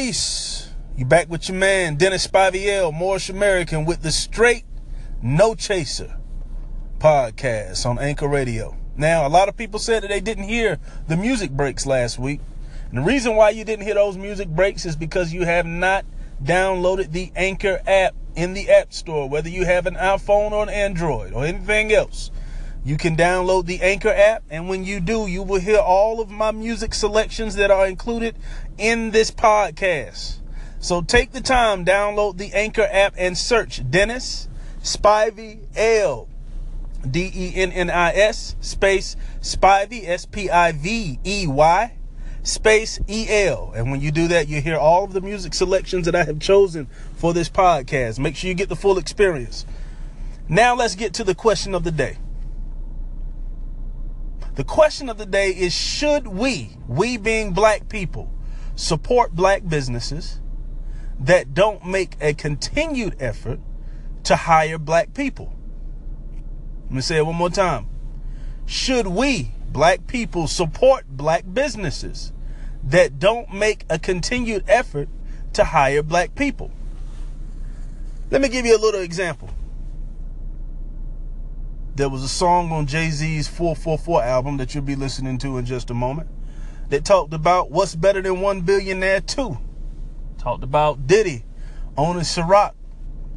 Peace. You back with your man, Dennis Spivey El, Moorish American, with the Straight No Chaser podcast on Anchor Radio. Now, a lot of people said that they didn't hear the music breaks last week. And the reason why you didn't hear those music breaks is because you have not downloaded the Anchor app in the App Store, whether you have an iPhone or an Android or anything else. You can download the Anchor app, and when you do, you will hear all of my music selections that are included in this podcast. So take the time, download the Anchor app, and search Dennis Spivey El. D E N N I S space Spivey S P I V E Y space E L. And when you do that, you hear all of the music selections that I have chosen for this podcast. Make sure you get the full experience. Now let's get to the question of the day. The question of the day is should we, we being black people, support black businesses that don't make a continued effort to hire black people? Let me say it one more time. Should we, black people, support black businesses that don't make a continued effort to hire black people? Let me give you a little example. There was a song on Jay Z's 444 album that you'll be listening to in just a moment that talked about what's better than one billionaire, two. Talked about Diddy owning Ciroc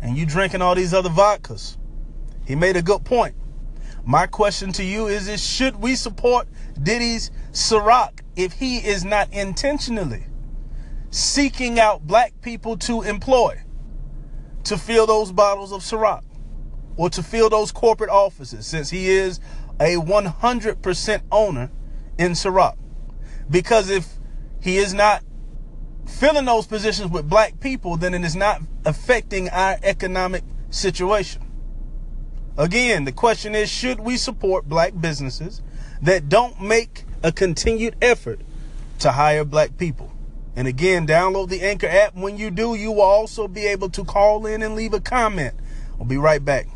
and you drinking all these other vodkas. He made a good point. My question to you is, is should we support Diddy's Ciroc if he is not intentionally seeking out black people to employ to fill those bottles of Ciroc or to fill those corporate offices since he is a 100% owner in Ciroc? Because if he is not filling those positions with black people, then it is not affecting our economic situation. Again, the question is should we support black businesses that don't make a continued effort to hire black people? And again, download the Anchor app. When you do, you will also be able to call in and leave a comment. I'll be right back.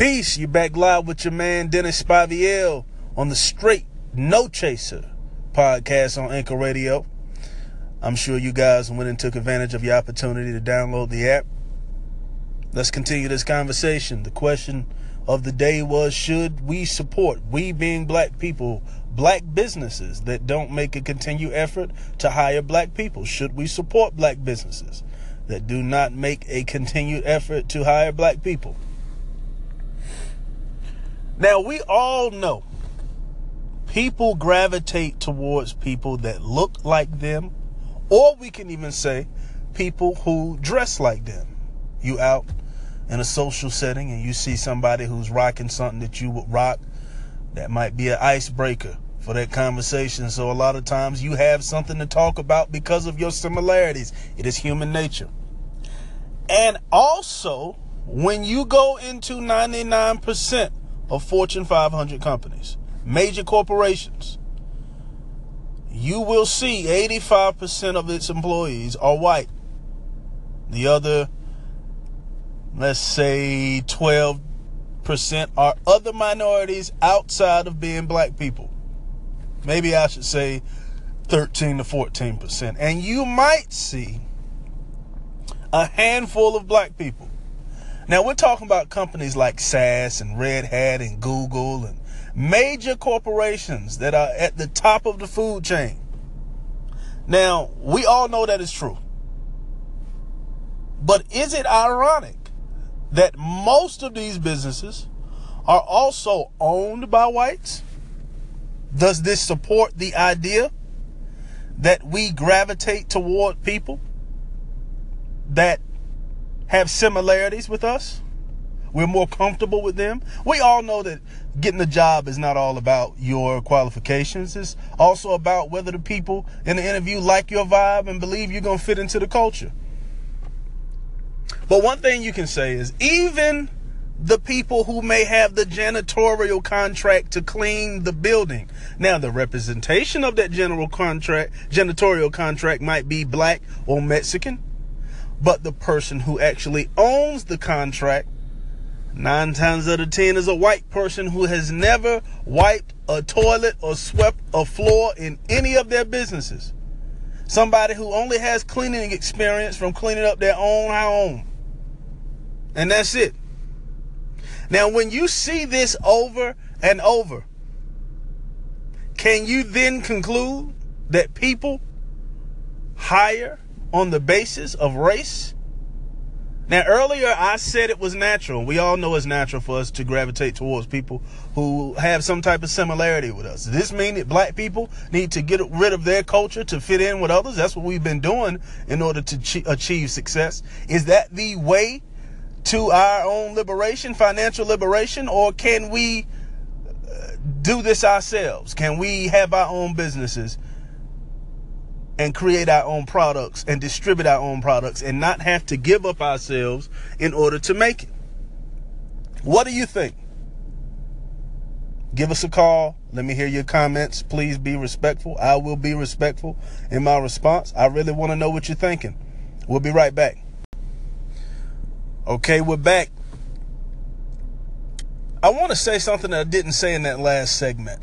Peace. You back live with your man Dennis Spivey El on the Straight No Chaser podcast on Anchor Radio. I'm sure you guys went and took advantage of your opportunity to download the app. Let's continue this conversation. The question of the day was should we support, we being black people, black businesses that don't make a continued effort to hire black people? Should we support black businesses that do not make a continued effort to hire black people? Now, we all know people gravitate towards people that look like them, or we can even say people who dress like them. You out in a social setting and you see somebody who's rocking something that you would rock, that might be an icebreaker for that conversation. So a lot of times you have something to talk about because of your similarities. It is human nature. And also, when you go into 99% of Fortune 500 companies, major corporations, you will see 85% of its employees are white. The other, let's say 12% are other minorities outside of being black people. Maybe I should say 13 to 14%. And you might see a handful of black people. Now, we're talking about companies like SAS and Red Hat and Google and major corporations that are at the top of the food chain. Now, we all know that is true. But is it ironic that most of these businesses are also owned by whites? Does this support the idea that we gravitate toward people that have similarities with us? We're more comfortable with them. We all know that getting a job is not all about your qualifications. It's also about whether the people in the interview like your vibe and believe you're going to fit into the culture. But one thing you can say is even the people who may have the janitorial contract to clean the building. Now, the representation of that general contract, janitorial contract might be black or Mexican, but the person who actually owns the contract, nine times out of ten, is a white person who has never wiped a toilet or swept a floor in any of their businesses. Somebody who only has cleaning experience from cleaning up their own home. And that's it. Now, when you see this over and over, can you then conclude that people hire on the basis of race? Now, earlier I said it was natural. We all know it's natural for us to gravitate towards people who have some type of similarity with us. Does this mean that black people need to get rid of their culture to fit in with others? That's what we've been doing in order to achieve success. Is that the way to our own liberation, financial liberation, or can we uh, do this ourselves? Can we have our own businesses? And create our own products and distribute our own products and not have to give up ourselves in order to make it. What do you think? Give us a call. Let me hear your comments. Please be respectful. I will be respectful in my response. I really want to know what you're thinking. We'll be right back. Okay, we're back. I want to say something that I didn't say in that last segment.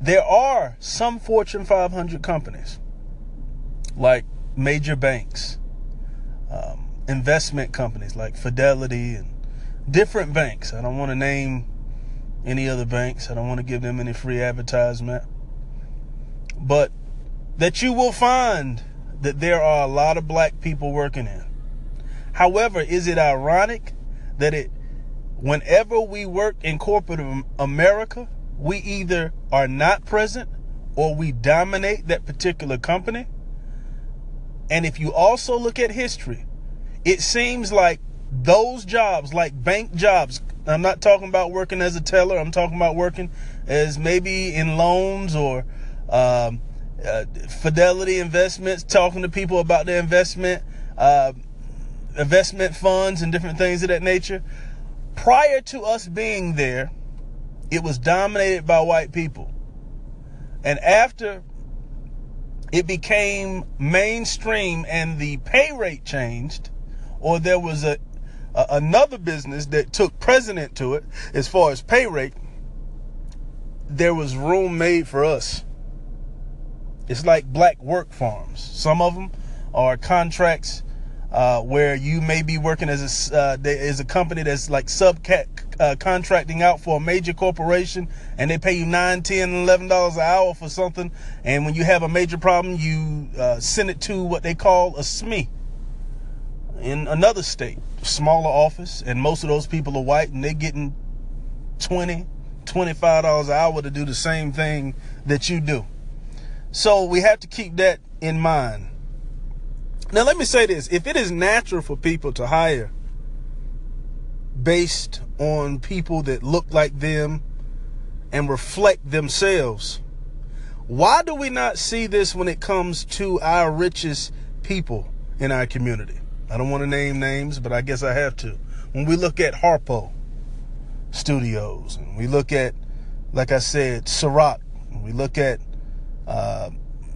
There are some Fortune 500 companies, like major banks, um, investment companies like Fidelity and different banks. I don't want to name any other banks. I don't want to give them any free advertisement. But that you will find that there are a lot of black people working in. However, is it ironic that it whenever we work in corporate America, we either are not present or we dominate that particular company. And if you also look at history, it seems like those jobs, like bank jobs, I'm not talking about working as a teller, I'm talking about working as maybe in loans or um, uh, fidelity investments, talking to people about their investment, uh, investment funds, and different things of that nature. Prior to us being there, it was dominated by white people. And after it became mainstream and the pay rate changed, or there was a, a, another business that took precedent to it as far as pay rate, there was room made for us. It's like black work farms. Some of them are contracts uh, where you may be working as a uh, a company that's like subcat uh, contracting out for a major corporation and they pay you nine, ten, eleven dollars an hour for something, and when you have a major problem, you uh, send it to what they call a SME in another state, smaller office, and most of those people are white, and they're getting 20 25 dollars an hour to do the same thing that you do. So we have to keep that in mind. Now let me say this, if it is natural for people to hire based on people that look like them and reflect themselves. Why do we not see this when it comes to our richest people in our community? I don't want to name names, but I guess I have to. When we look at Harpo Studios, and we look at, like I said, Ciroc, we look at, uh,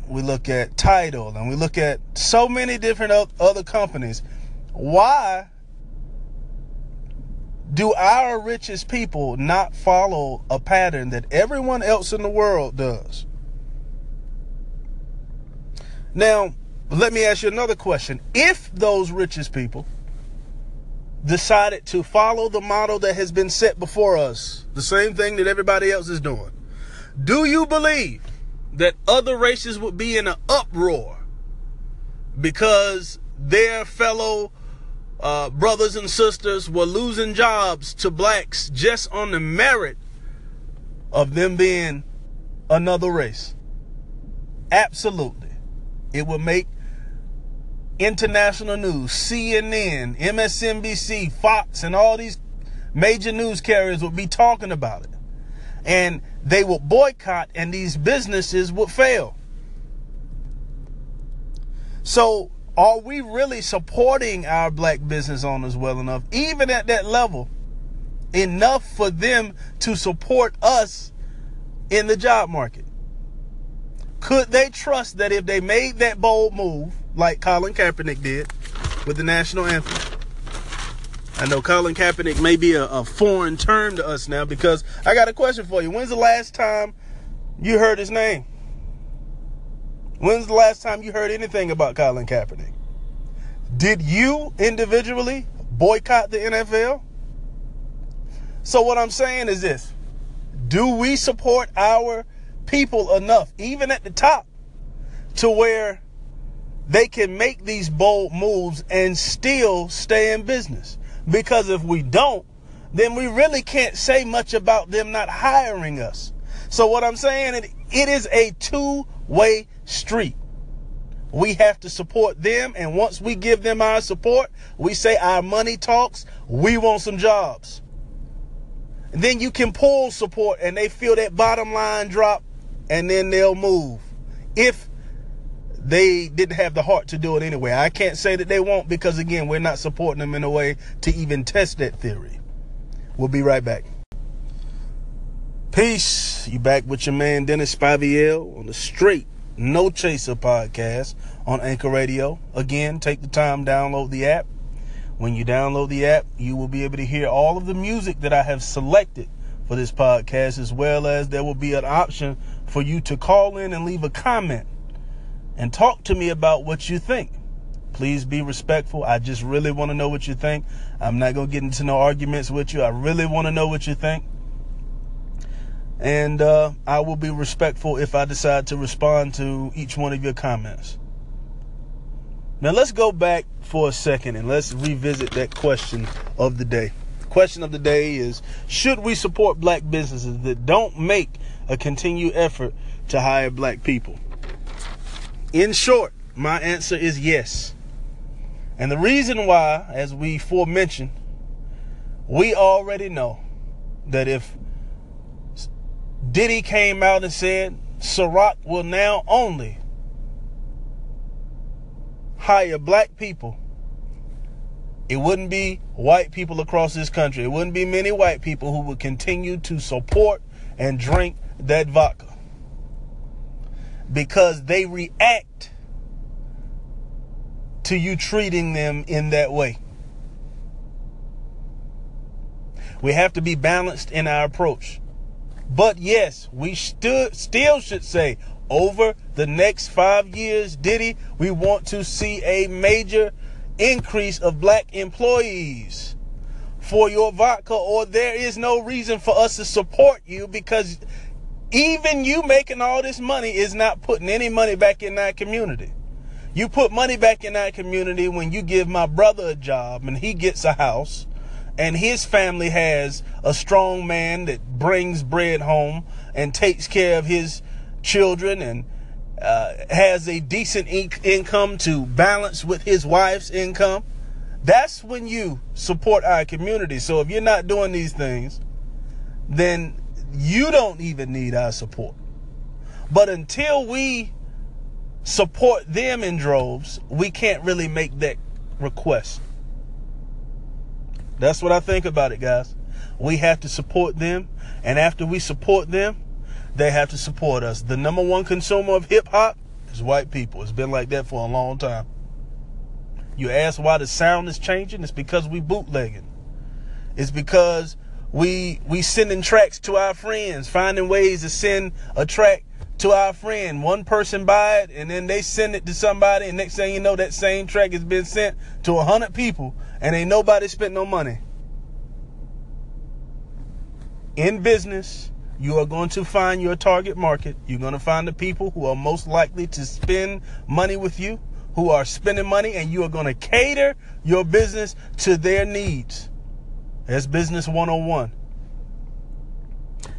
we look at Tidal, and we look at so many different other companies. Why do our richest people not follow a pattern that everyone else in the world does? Now, let me ask you another question. If those richest people decided to follow the model that has been set before us, the same thing that everybody else is doing, do you believe that other races would be in an uproar because their fellow uh, brothers and sisters were losing jobs to blacks just on the merit of them being another race. Absolutely. It would make international news, CNN, MSNBC, Fox, and all these major news carriers would be talking about it. And they would boycott, and these businesses would fail. So are we really supporting our black business owners well enough, even at that level, enough for them to support us in the job market? Could they trust that if they made that bold move, like Colin Kaepernick did with the national anthem? I know Colin Kaepernick may be a, a foreign term to us now because I got a question for you. When's the last time you heard his name? When's the last time you heard anything about Colin Kaepernick? Did you individually boycott the NFL? So, what I'm saying is this Do we support our people enough, even at the top, to where they can make these bold moves and still stay in business? Because if we don't, then we really can't say much about them not hiring us. So, what I'm saying, it, it is a two way street. We have to support them. And once we give them our support, we say our money talks. We want some jobs. And then you can pull support and they feel that bottom line drop and then they'll move. If they didn't have the heart to do it anyway. I can't say that they won't because, again, we're not supporting them in a way to even test that theory. We'll be right back. Peace. You back with your man Dennis Spivey El on the straight No Chaser podcast on Anchor Radio. Again, take the time, download the app. When you download the app, you will be able to hear all of the music that I have selected for this podcast, as well as there will be an option for you to call in and leave a comment and talk to me about what you think. Please be respectful. I just really want to know what you think. I'm not going to get into no arguments with you. I really want to know what you think. And uh, I will be respectful if I decide to respond to each one of your comments. Now, let's go back for a second and let's revisit that question of the day. Question of the day is Should we support black businesses that don't make a continued effort to hire black people? In short, my answer is yes. And the reason why, as we forementioned, we already know that if Diddy came out and said Ciroc will now only hire black people, it wouldn't be white people across this country. It wouldn't be many white people who would continue to support and drink that vodka because they react to you treating them in that way. We have to be balanced in our approach. But yes, we still should say over the next five years, Diddy, we want to see a major increase of black employees for your vodka, or there is no reason for us to support you because even you making all this money is not putting any money back in that community. You put money back in that community when you give my brother a job and he gets a house and his family has a strong man that brings bread home and takes care of his children and uh, has a decent in- income to balance with his wife's income, that's when you support our community. So if you're not doing these things, then you don't even need our support. But until we support them in droves, we can't really make that request. That's what I think about it, guys. We have to support them, and after we support them, they have to support us. The number one consumer of hip hop is white people. It's been like that for a long time. You ask why the sound is changing? It's because we bootlegging. It's because we we sending tracks to our friends, finding ways to send a track to our friend. One person buy it and then they send it to somebody, and next thing you know, that same track has been sent to a hundred people, and ain't nobody spent no money. In business, you are going to find your target market. You're going to find the people who are most likely to spend money with you, who are spending money, and you are going to cater your business to their needs. That's business 101.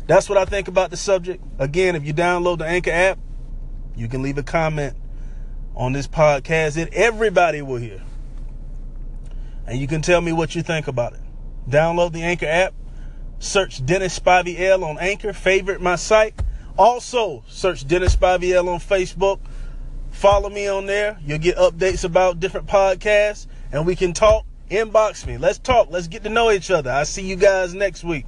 That's what I think about the subject. Again, if you download the Anchor app, you can leave a comment on this podcast that everybody will hear. And you can tell me what you think about it. Download the Anchor app, search Dennis Spivey on Anchor, favorite my site. Also, search Dennis Spivey on Facebook. Follow me on there. You'll get updates about different podcasts, and we can talk. Inbox me. Let's talk. Let's get to know each other. I'll see you guys next week.